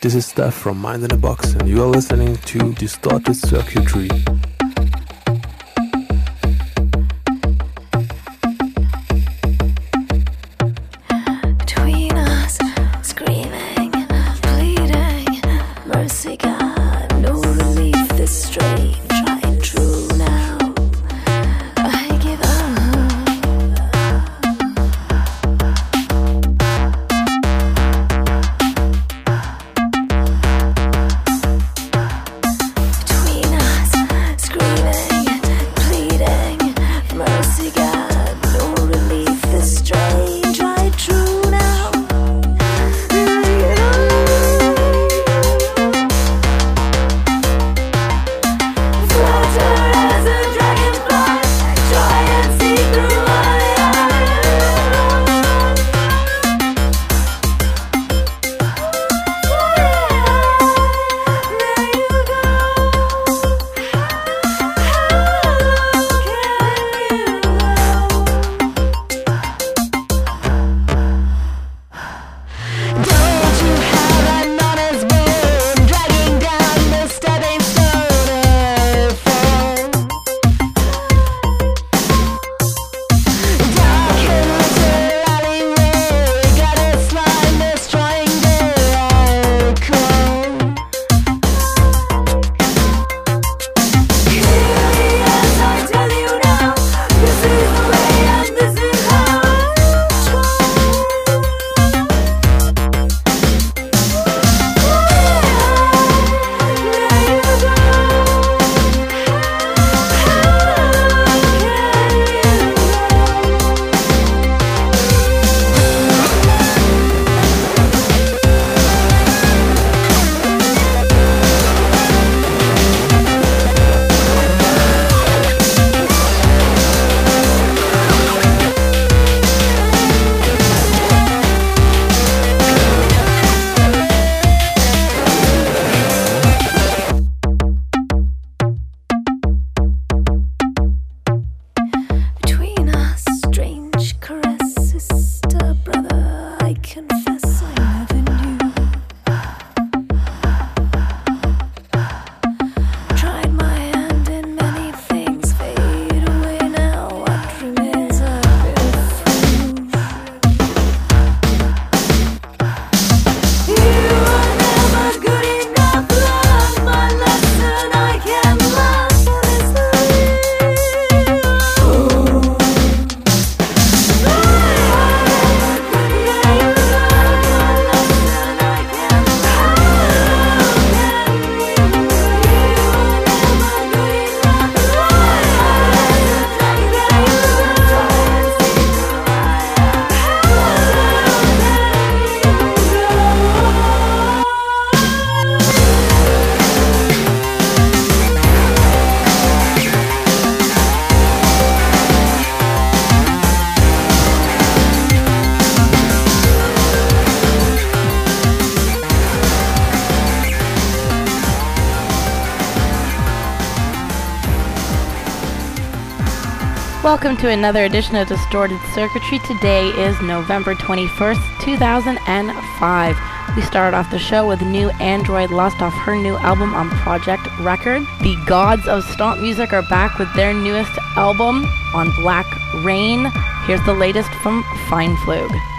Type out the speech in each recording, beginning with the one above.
This is Steph from Mind in a Box, and you are listening to Distorted Circuitry. To another edition of Distorted Circuitry. Today is November 21st, 2005. We started off the show with new Android Lust off her new album on Projekt Record. The Gods of Stomp Music are back with their newest album on Black Rain. Here's the latest from Feindflug.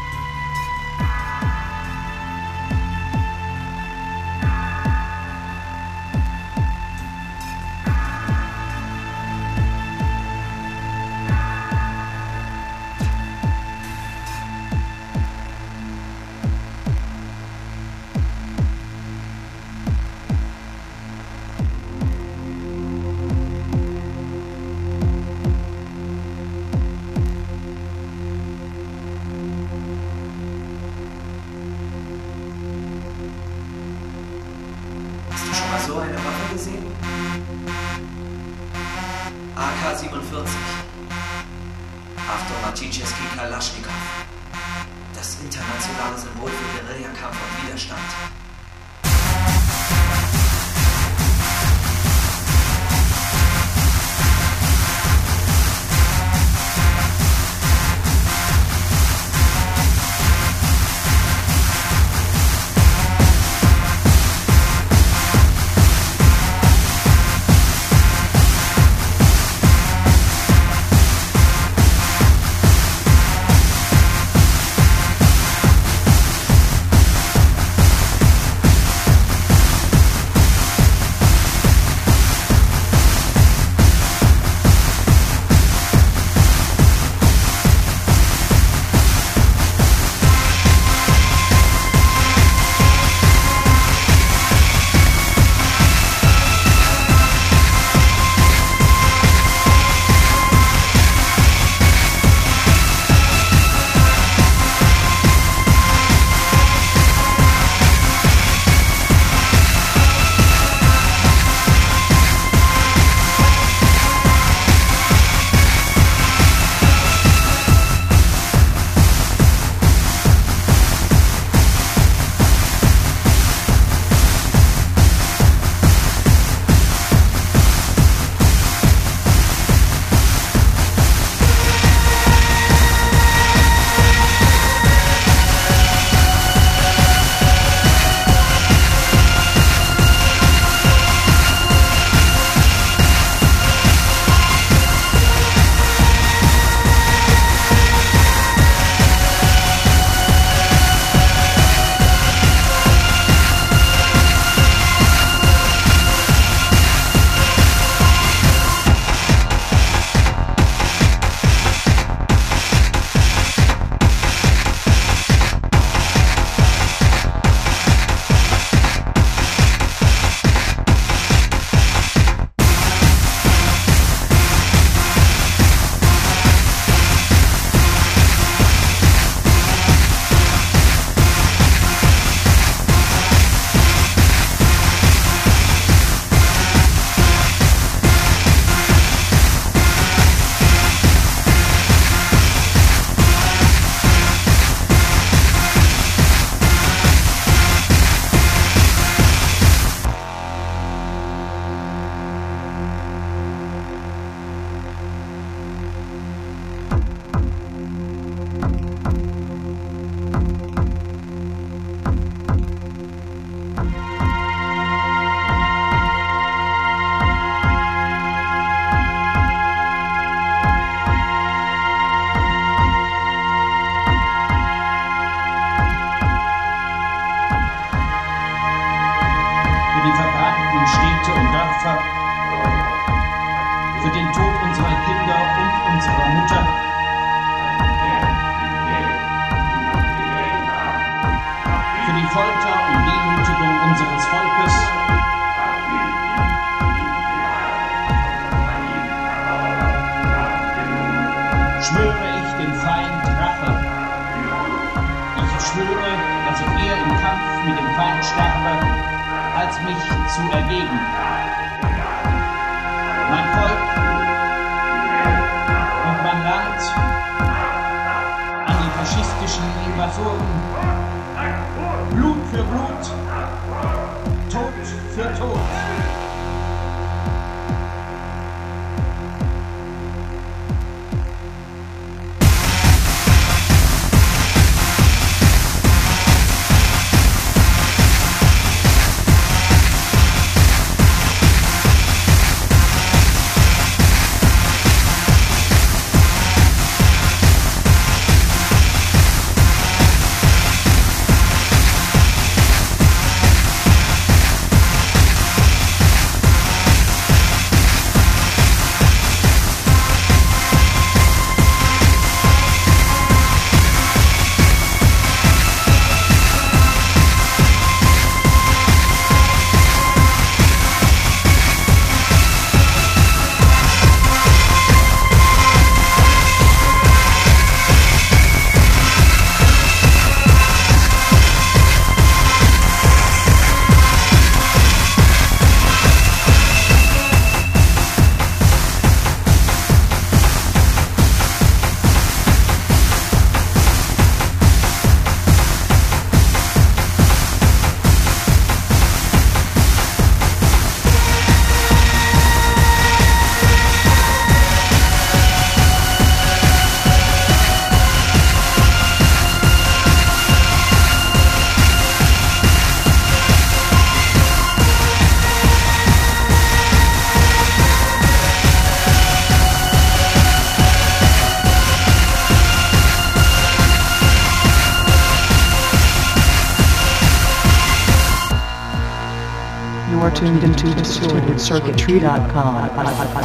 DistortedCircuitry.com.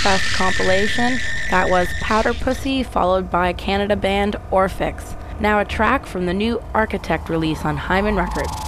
Infest compilation. That was Powder Pussy, followed by Canada band Orphx. Now a track from the new Architect release on Hymen Records.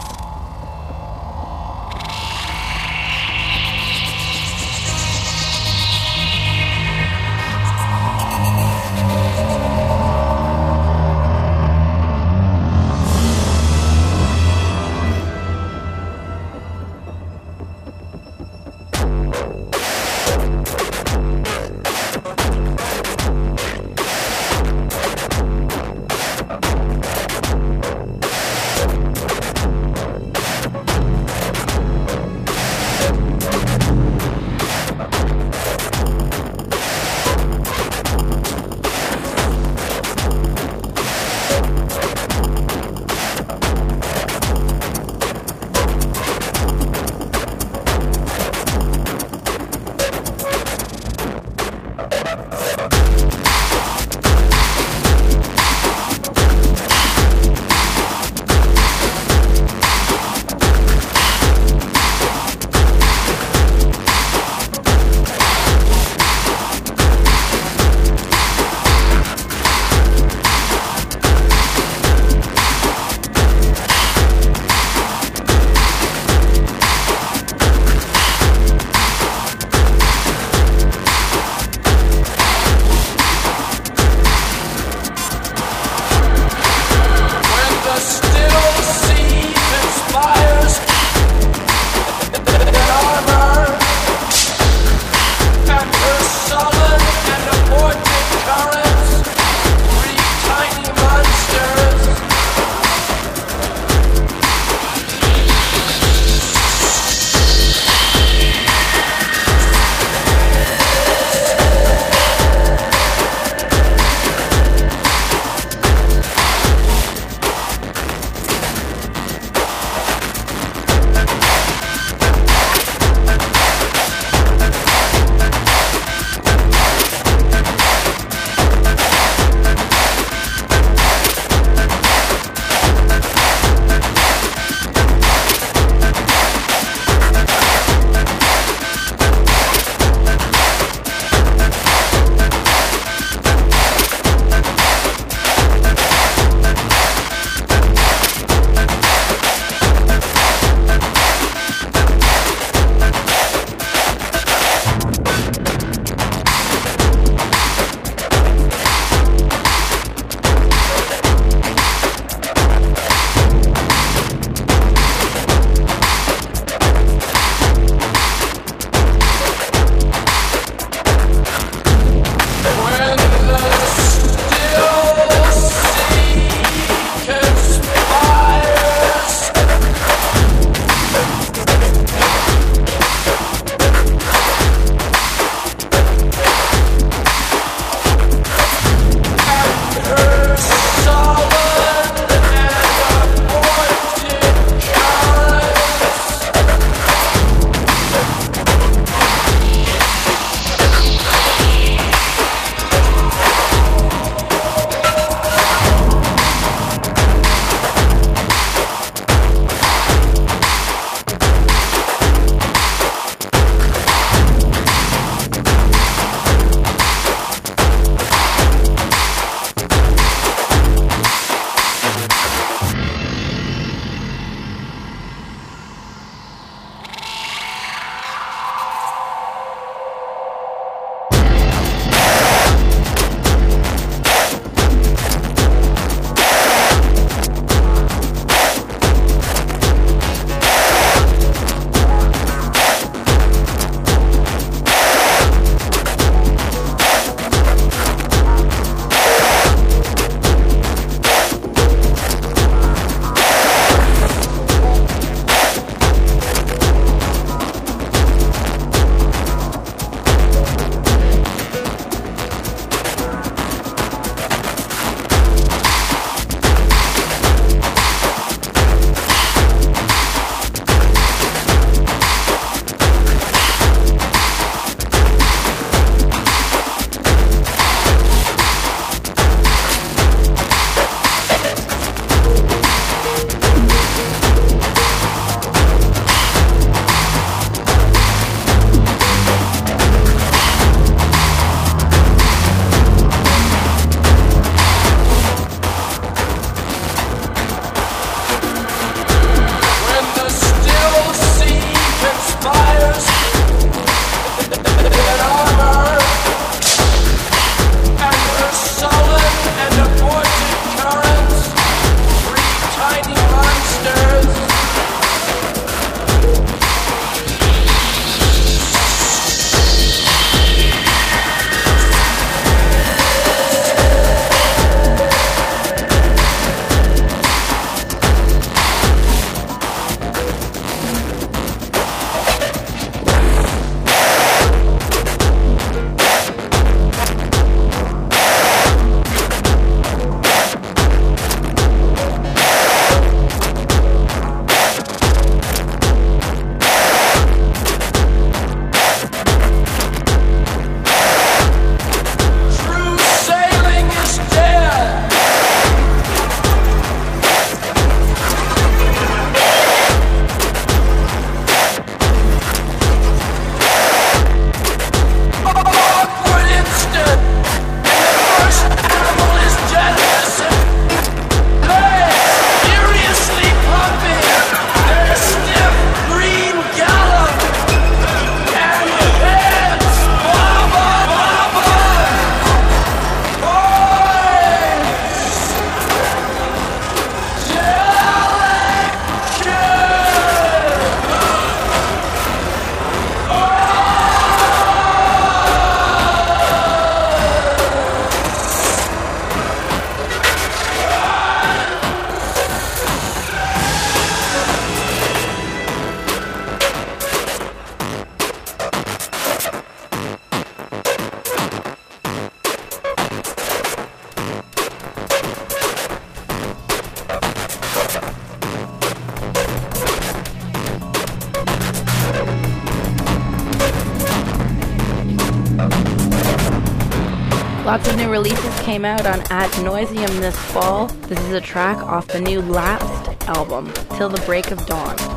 Came out on Ad Noiseam this fall. This is a track off the new Lapsed album, Till the Break of Dawn.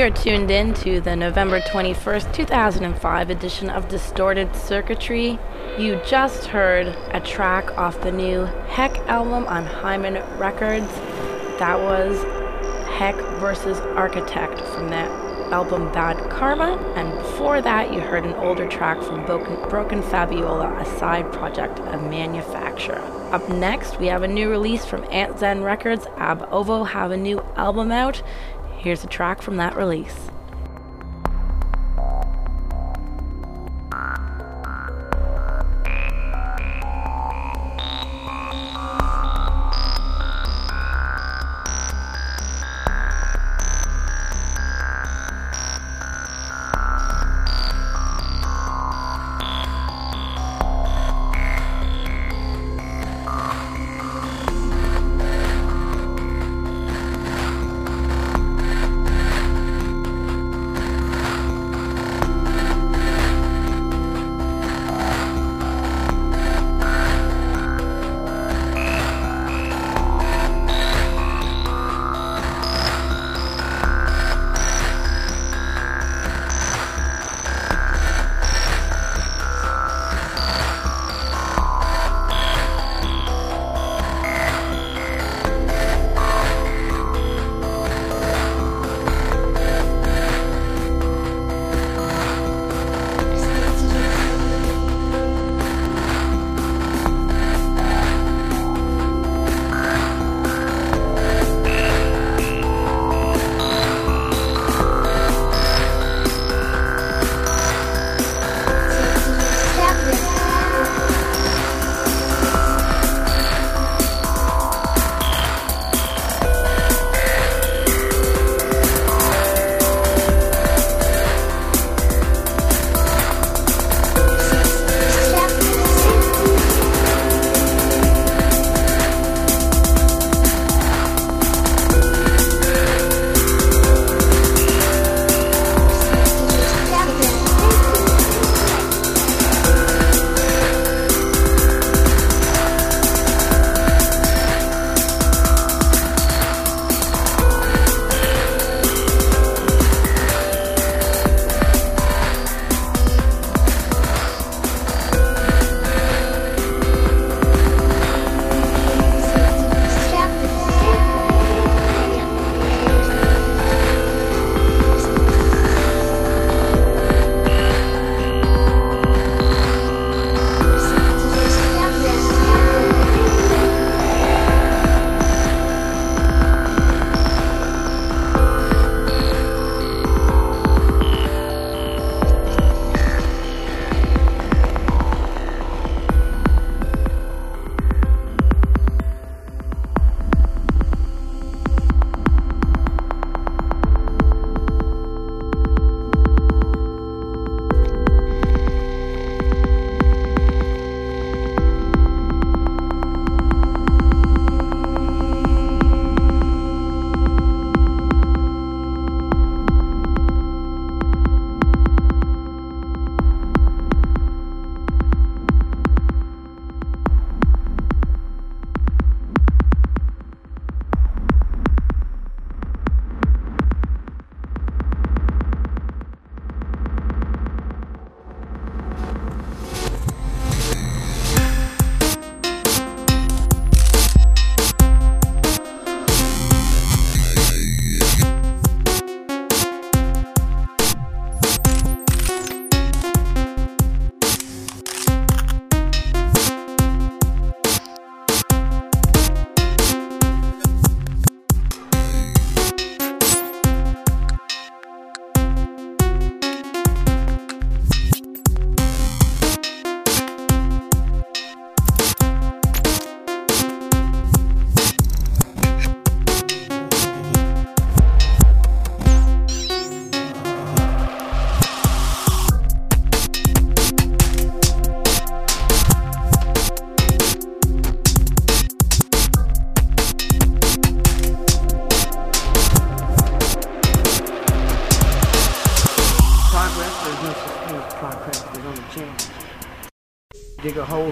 You're tuned in to the November 21st, 2005 edition of Distorted Circuitry. You just heard a track off the new Hecq album on Hymen Records. That was Hecq versus Architect from that album Bad Karma. And before that, you heard an older track from Broken, Broken Fabiola, a side project of Manufacture. Up next, we have a new release from Ant Zen Records. Ab Ovo have a new album out. Here's a track from that release.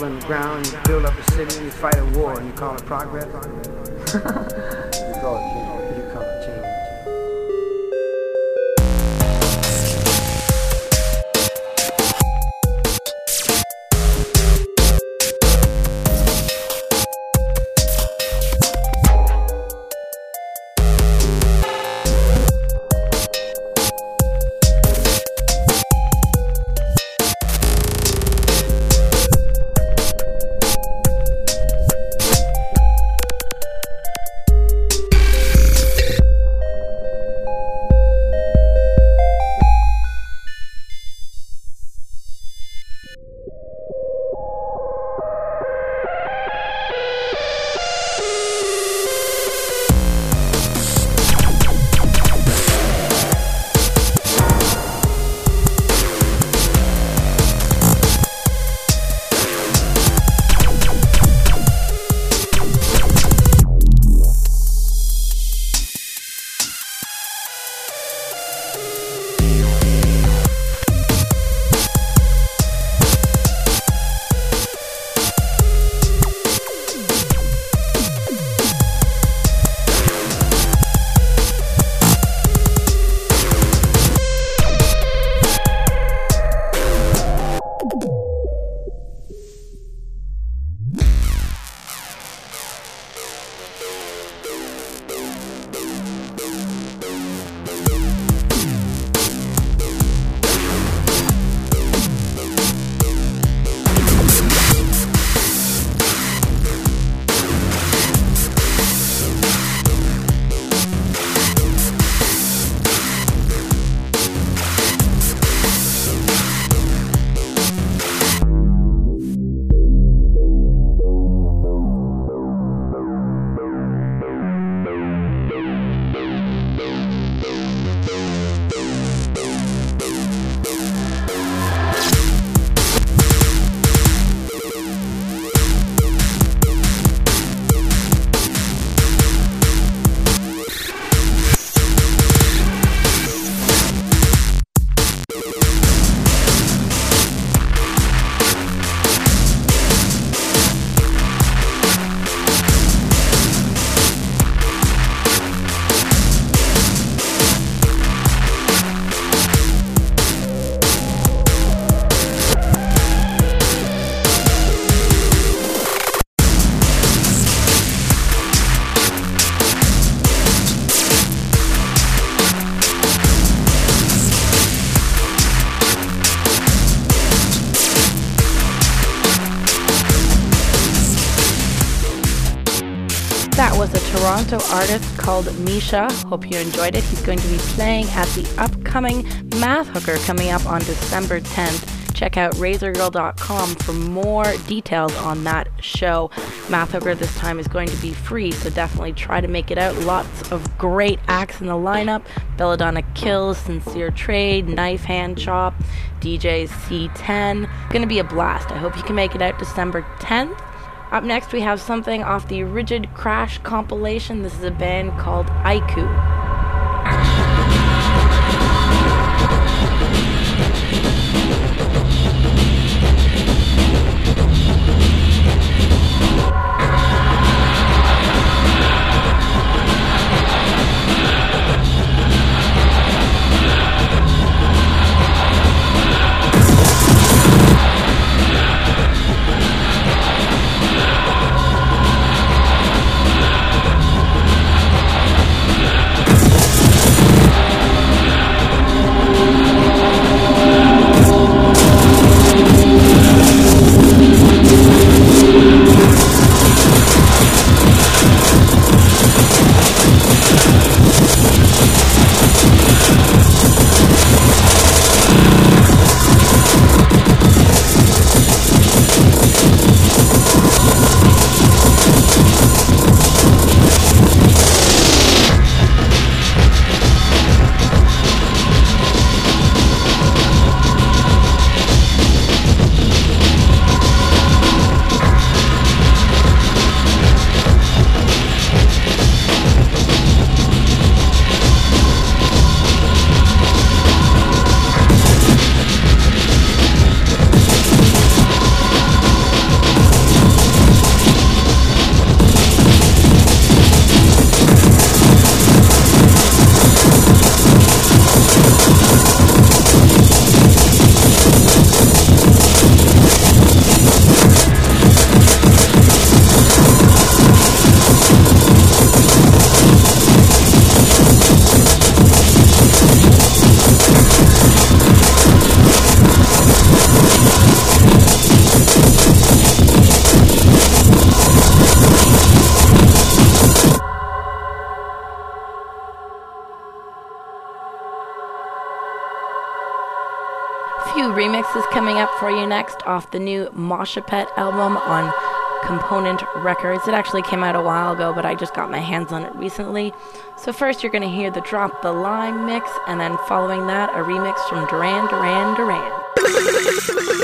In the ground, you build up a city, you fight a war, and you call it progress? Artist called Misha. Hope you enjoyed it. He's going to be playing at the upcoming Math Hooker coming up on December 10th. Check out razorgirl.com for more details on that show. Math Hooker this time is going to be free, so definitely try to make it out. Lots of great acts in the lineup Belladonna Kills, Sincere Trade, Knife Hand Chop, DJ C10. It's going to be a blast. I hope you can make it out December 10th. Up next, we have something off the Rigid Crash compilation. This is a band called Aiku. For you next off the new Mochipet album on Component Records. It actually came out a while ago, but I just got my hands on it recently. So, first, you're going to hear the Drop the Lime mix, and then following that, a remix from Duran Duran Duran.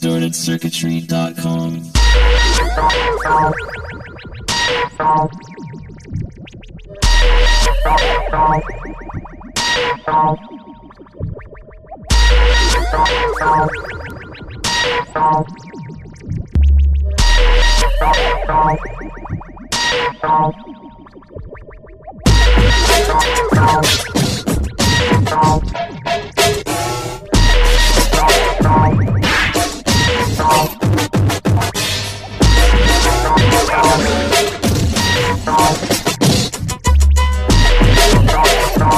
distortedcircuitry.com.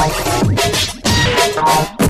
with.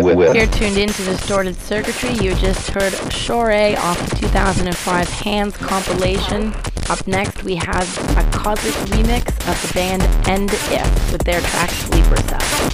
With. You're tuned into Distorted Circuitry. You just heard Shore off the 2005 Hands compilation. Up next, we have a Cosmic remix of the band End If with their track Sleeper Cell.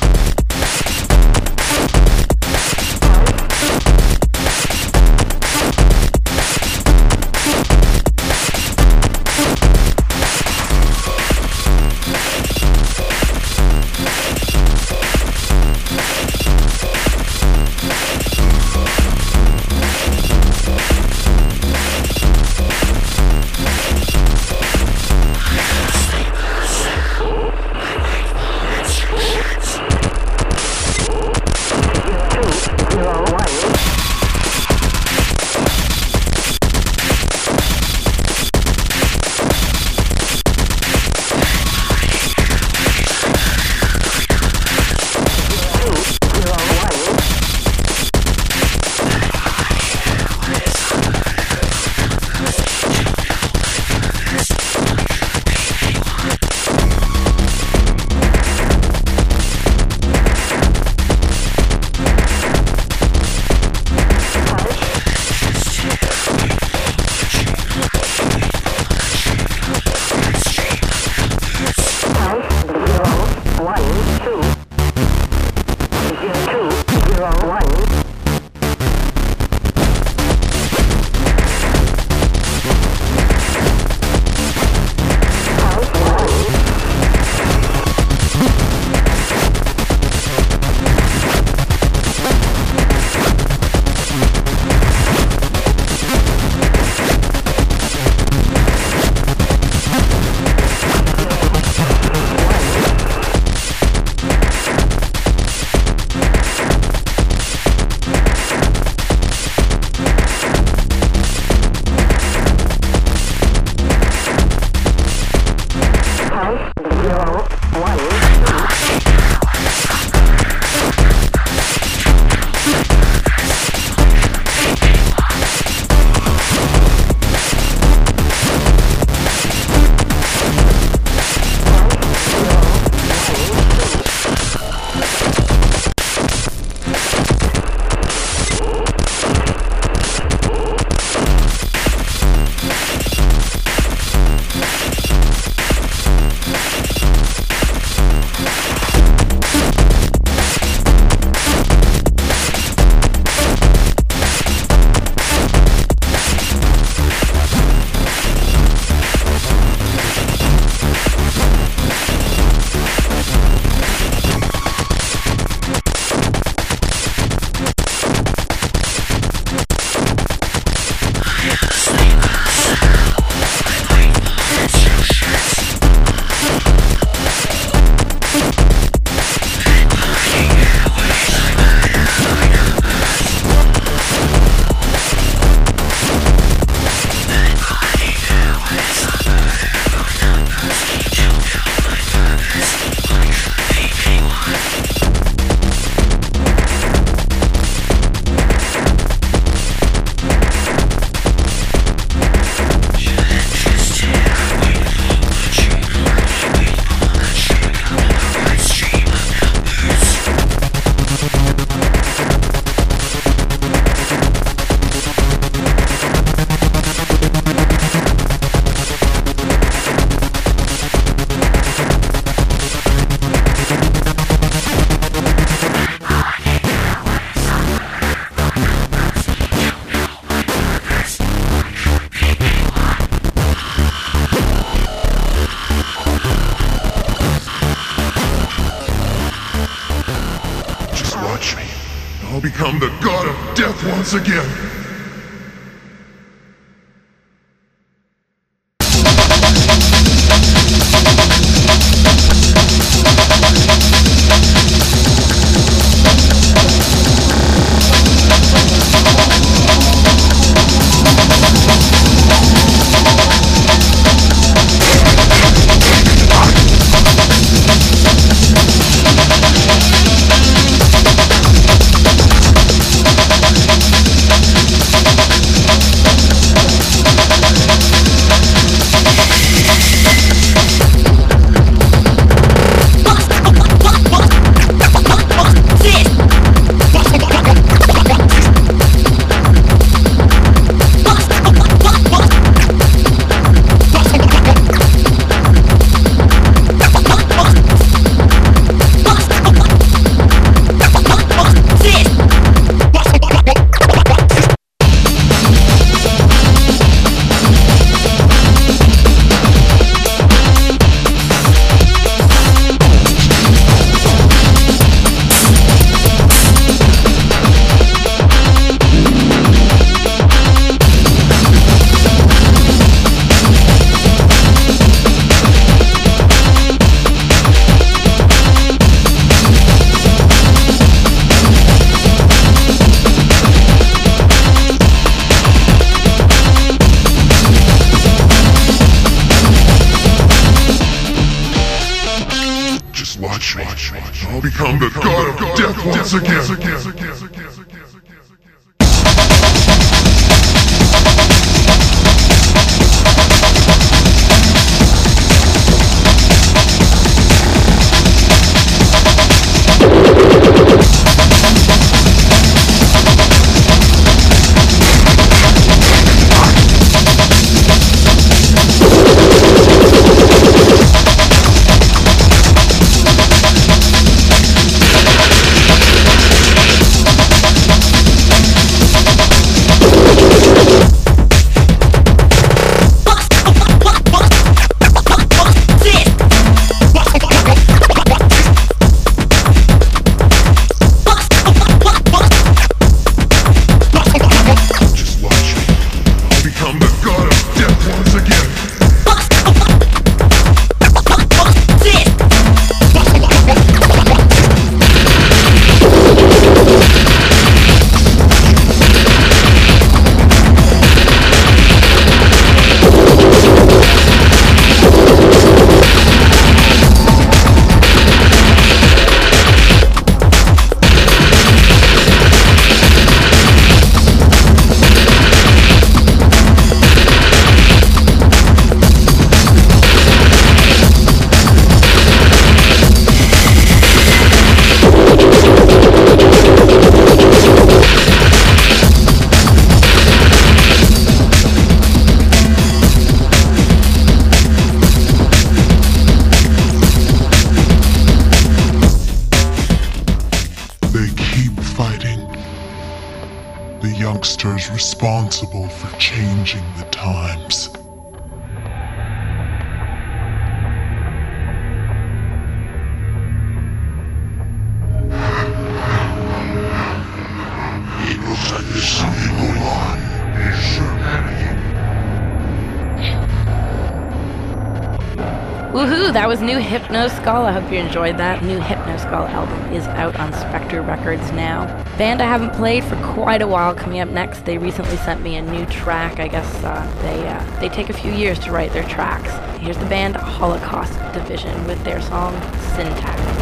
Enjoyed that. New Hypnoskull album is out on Spectre Records now. Band I haven't played for quite a while. Coming up next, they recently sent me a new track. I guess uh, they uh, they take a few years to write their tracks. Here's the band Holocaust Division with their song Syntax.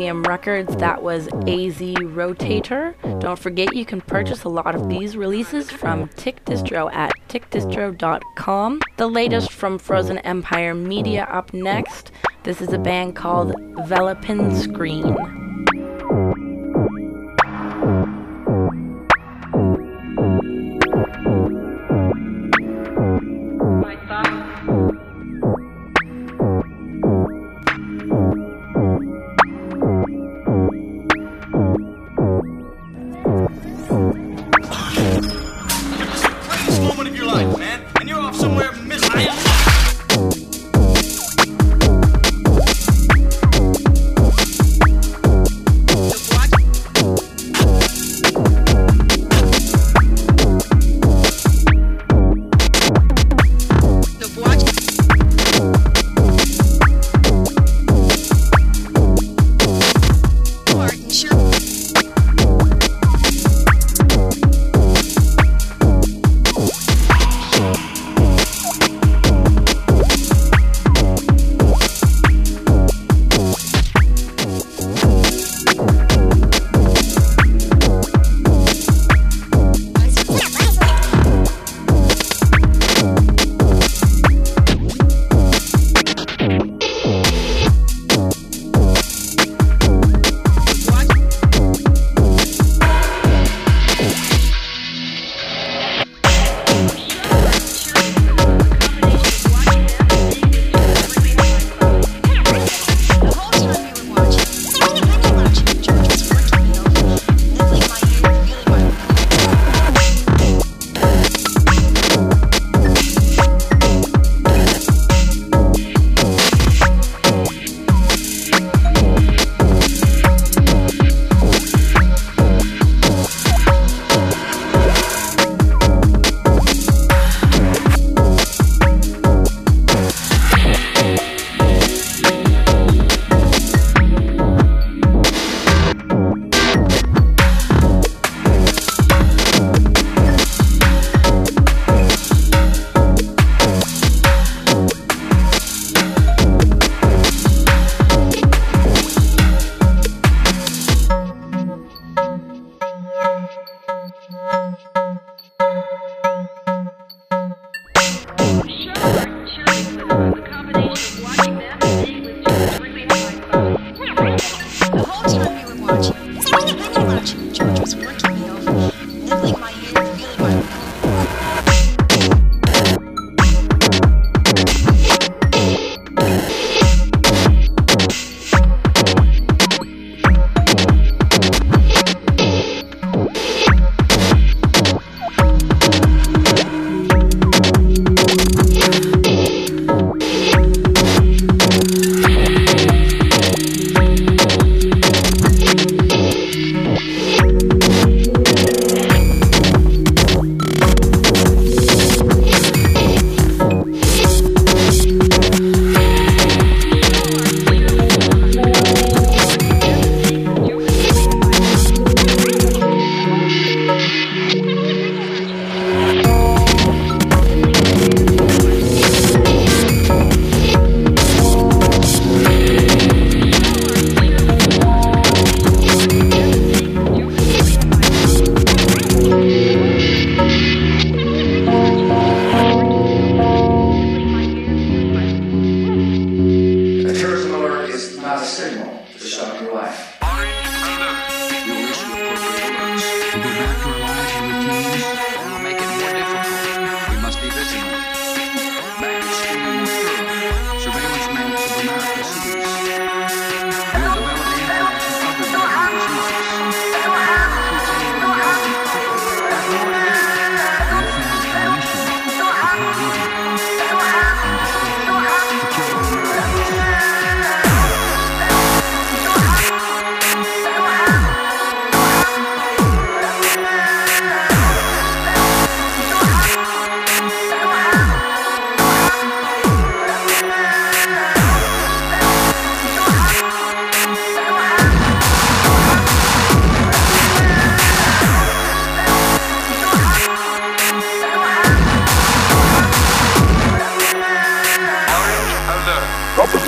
Noiseam Records. That was AZ Rotator. Don't forget you can purchase a lot of these releases from Tick Distro at tickdistro.com. The latest from Frozen Empire Media up next. This is a band called Velopin Screen.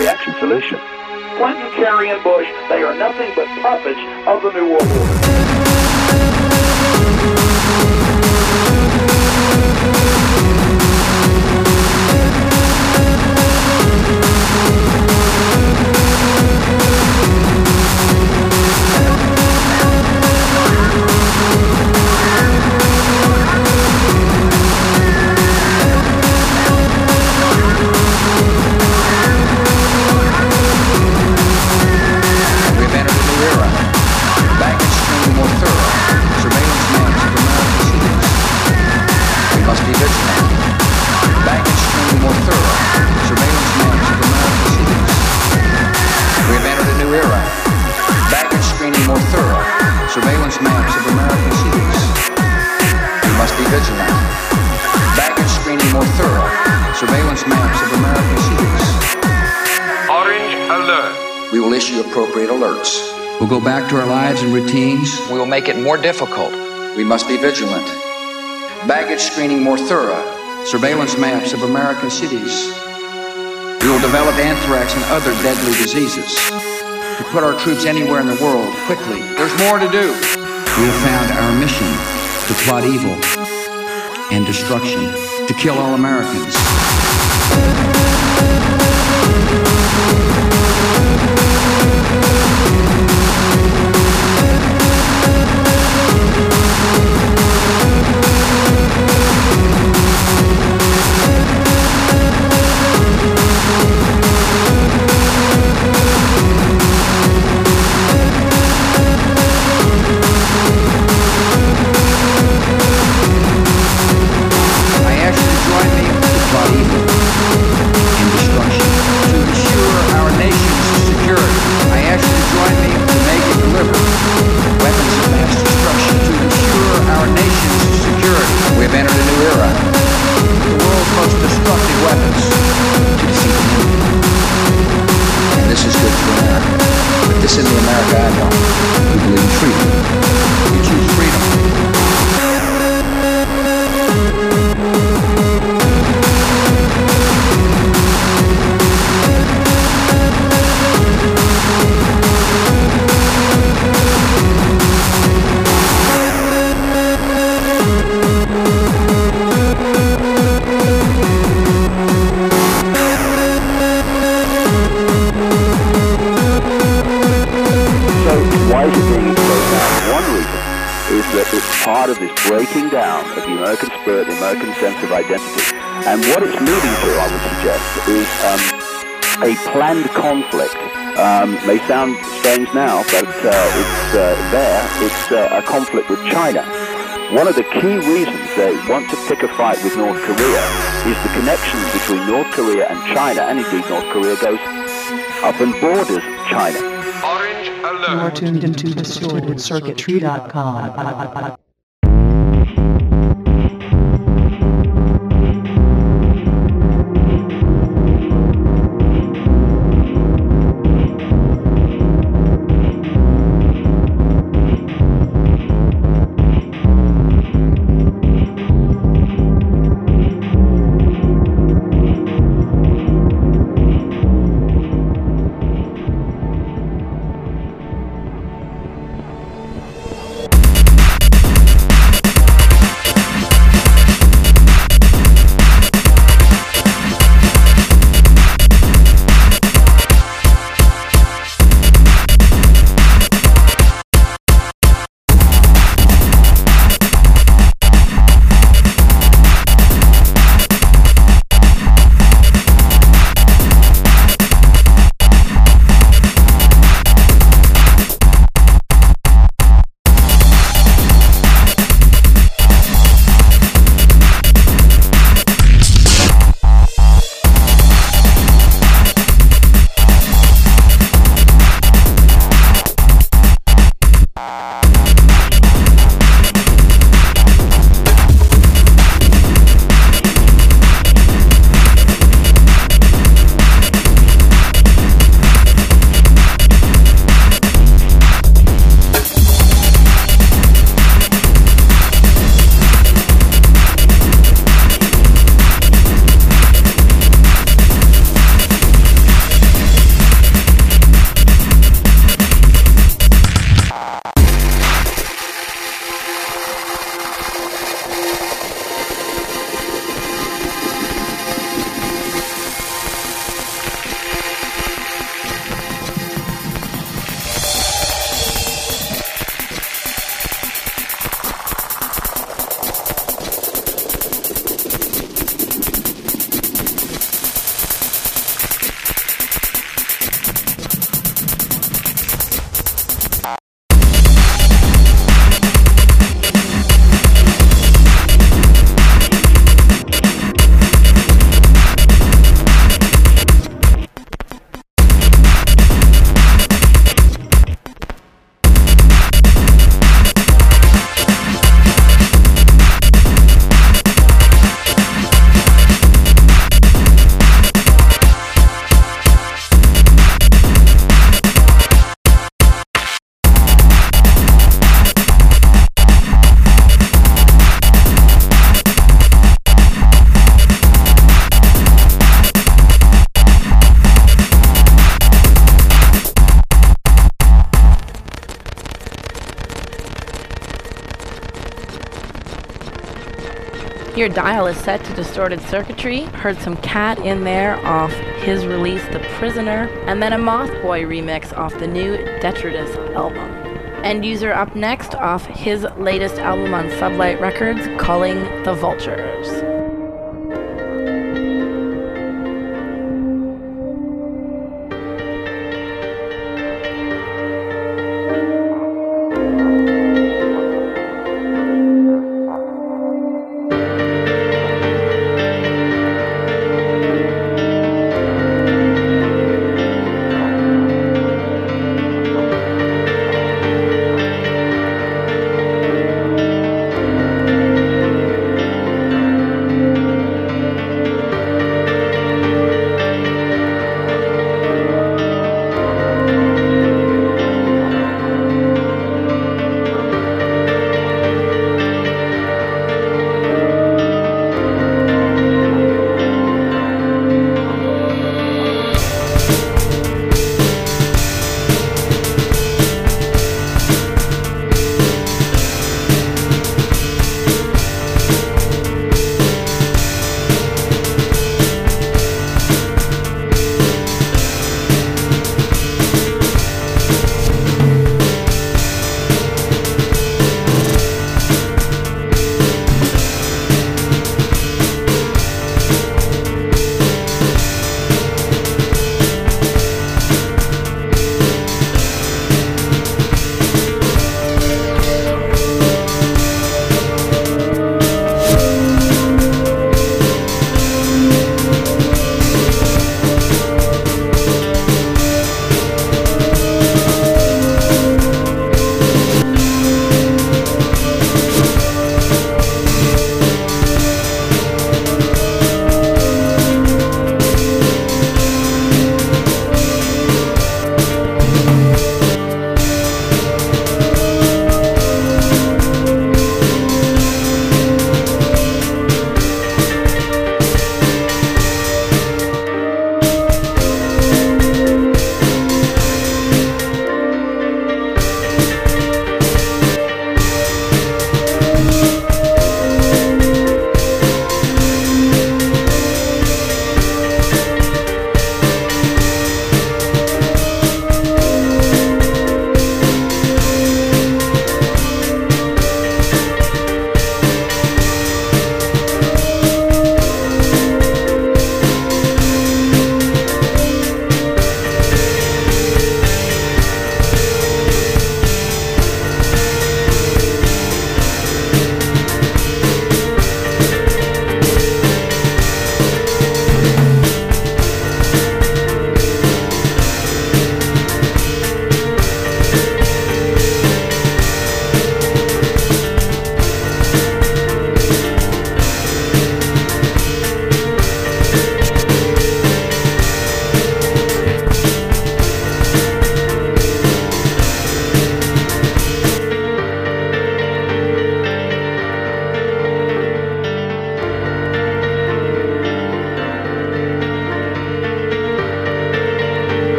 Reaction solution. Clinton, Kerry, and Bush, they are nothing but puppets of the New World Order. We must be vigilant. Baggage screening more thorough. Surveillance maps of American cities. We've entered a new era. Baggage screening more thorough. Surveillance maps of American cities. We must be vigilant. Baggage screening more thorough. Surveillance maps of American cities. Orange alert. We will issue appropriate alerts. We'll go back to our lives and routines. We will make it more difficult. We must be vigilant. Baggage screening more thorough. Surveillance maps of American cities. We will develop anthrax and other deadly diseases. To put our troops anywhere in the world quickly. There's more to do. We have found our mission to plot evil and destruction, to kill all Americans. This isn't the America I know. We believe in freedom. Part of this breaking down of the American spirit, the American sense of identity. And what it's leading to, I would suggest, is um, a planned conflict. Um, may sound strange now, but uh, it's uh, there. It's uh, a conflict with China. One of the key reasons they want to pick a fight with North Korea is the connection between North Korea and China, and indeed North Korea goes up and borders China. Orange You are tuned into DistortedCircuitry.com. Your dial is set to Distorted Circuitry. Heard some Cat in there off his release, The Prisoner, and then a Mothboy remix off the new Detritus album. End user up next off his latest album on Sublight Records, Calling the Vultures.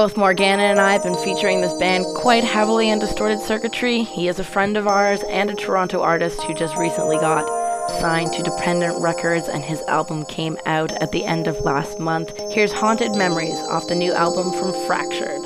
Both Morgana and I have been featuring this band quite heavily in Distorted Circuitry. He is a friend of ours and a Toronto artist who just recently got signed to Dependent Records, and his album came out at the end of last month. Here's Haunted Memories off the new album from Fractured.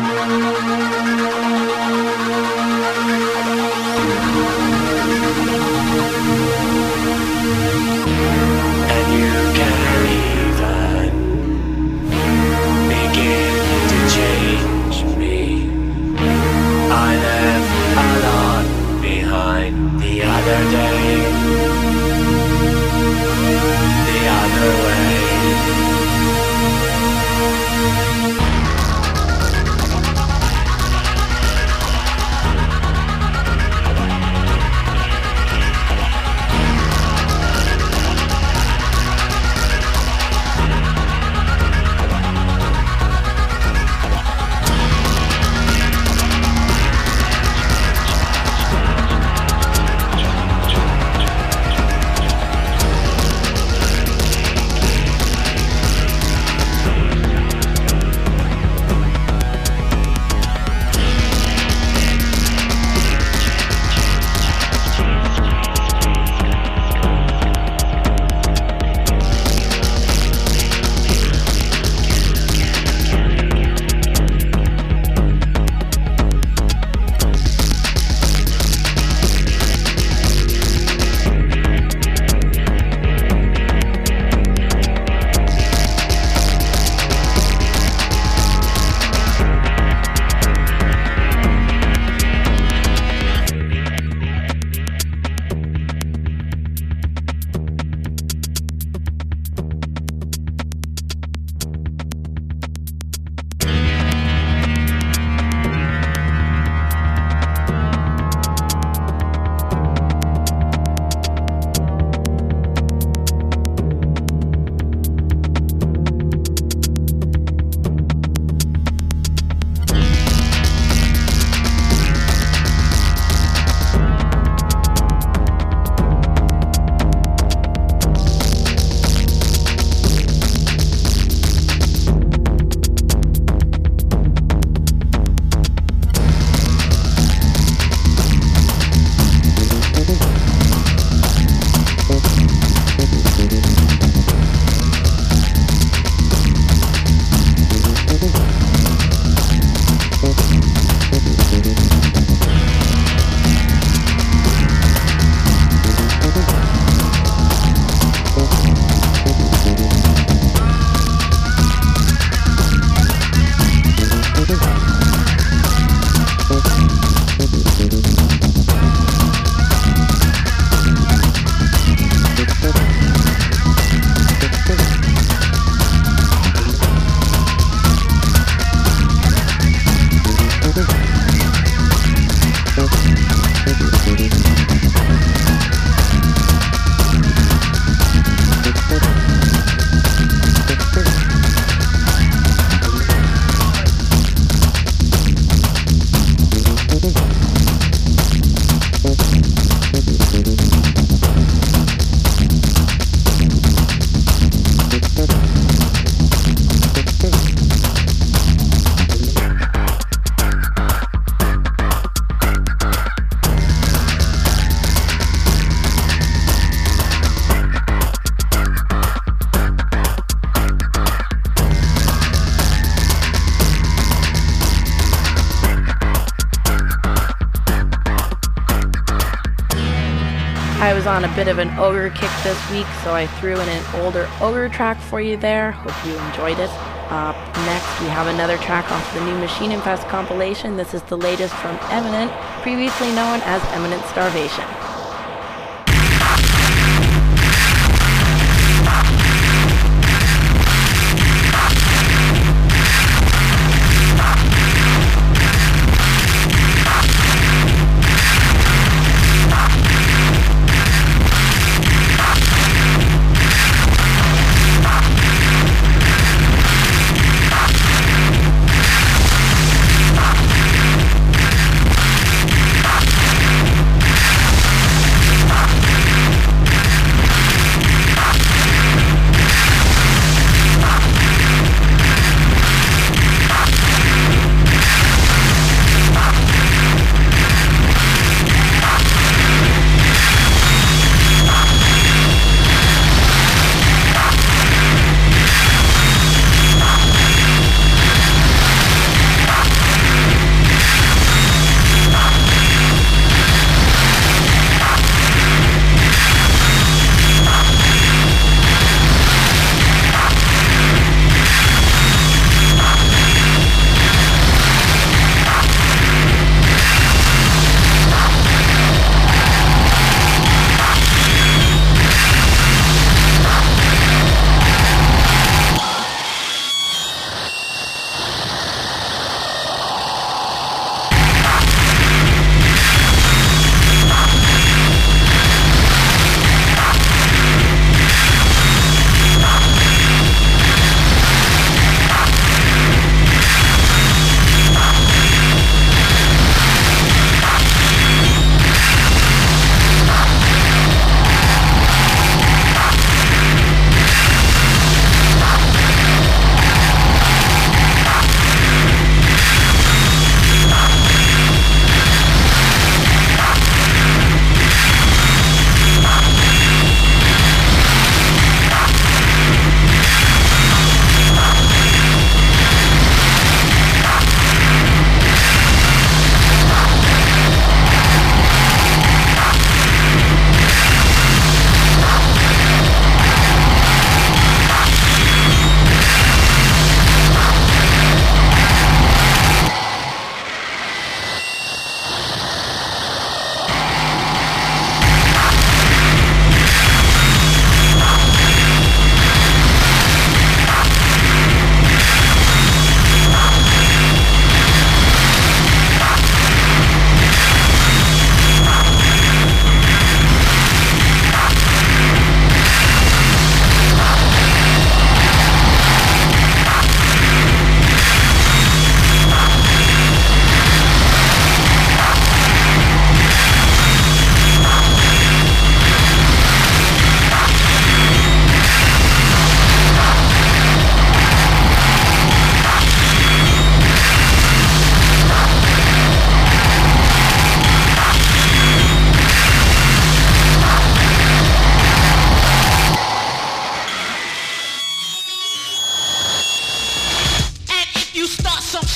And on a bit of an ogre kick this week, so I threw in an older ogre track for you there. Hope you enjoyed it. Next, we have another track off the new Maschinenfest compilation. This is the latest from Imminent, previously known as Imminent Starvation.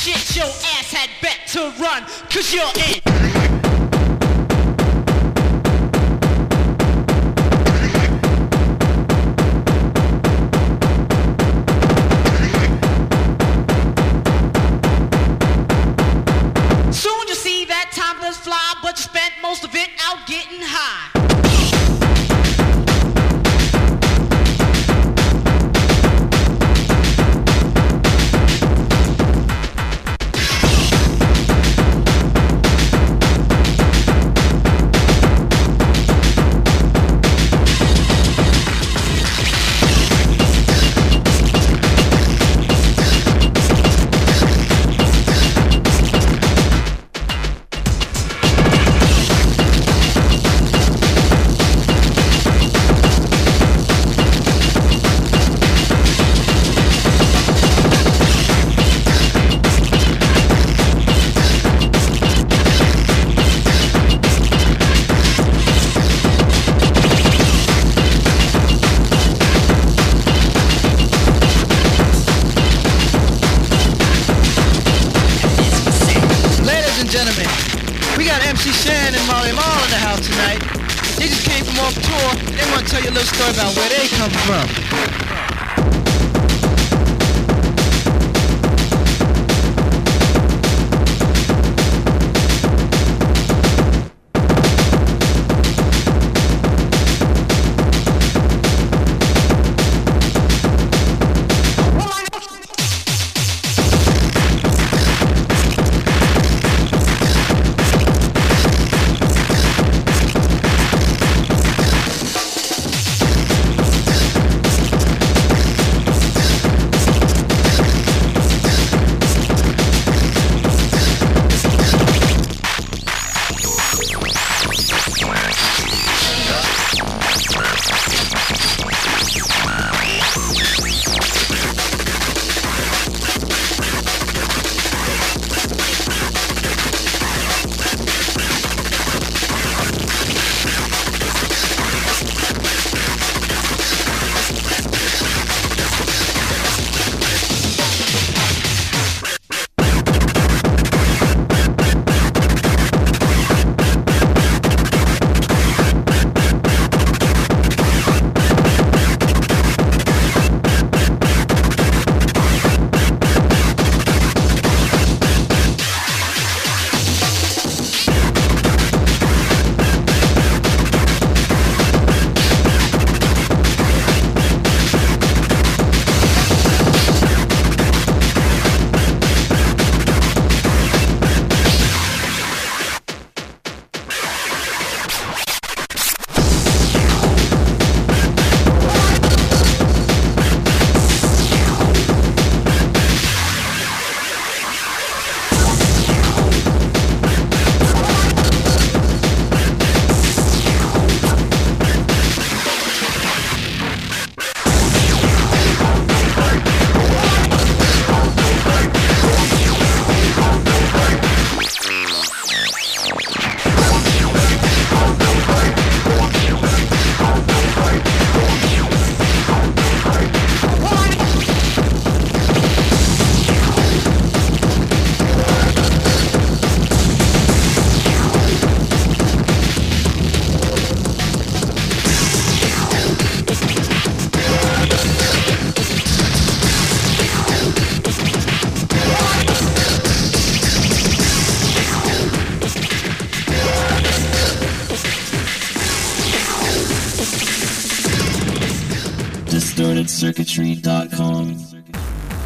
shit, your ass had bet to run, cause you're in.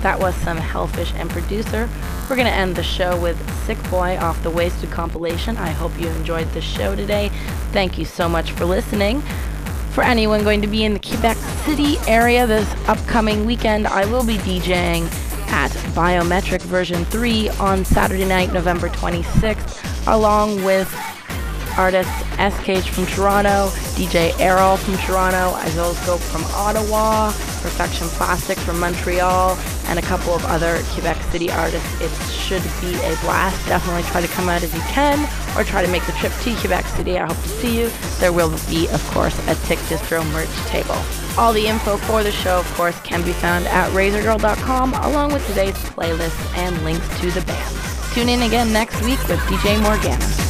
That was some Hellfish and producer. We're going to end the show with Sick Boy off the Wasted compilation. I hope you enjoyed the show today. Thank you so much for listening. For anyone going to be in the Quebec City area this upcoming weekend, I will be DJing at Biometric version 3 on Saturday night, November 26th, along with artists SKH from Toronto, DJ Errol from Toronto, Isoscope from Ottawa, Perfection Plastic from Montreal, and a couple of other Quebec City artists. It should be a blast. Definitely try to come out if you can, or try to make the trip to Quebec City. I hope to see you. There will be, of course, a Tick Distro merch table. All the info for the show, of course, can be found at razorgirl.com, along with today's playlist and links to the band. Tune in again next week with DJ Morgana.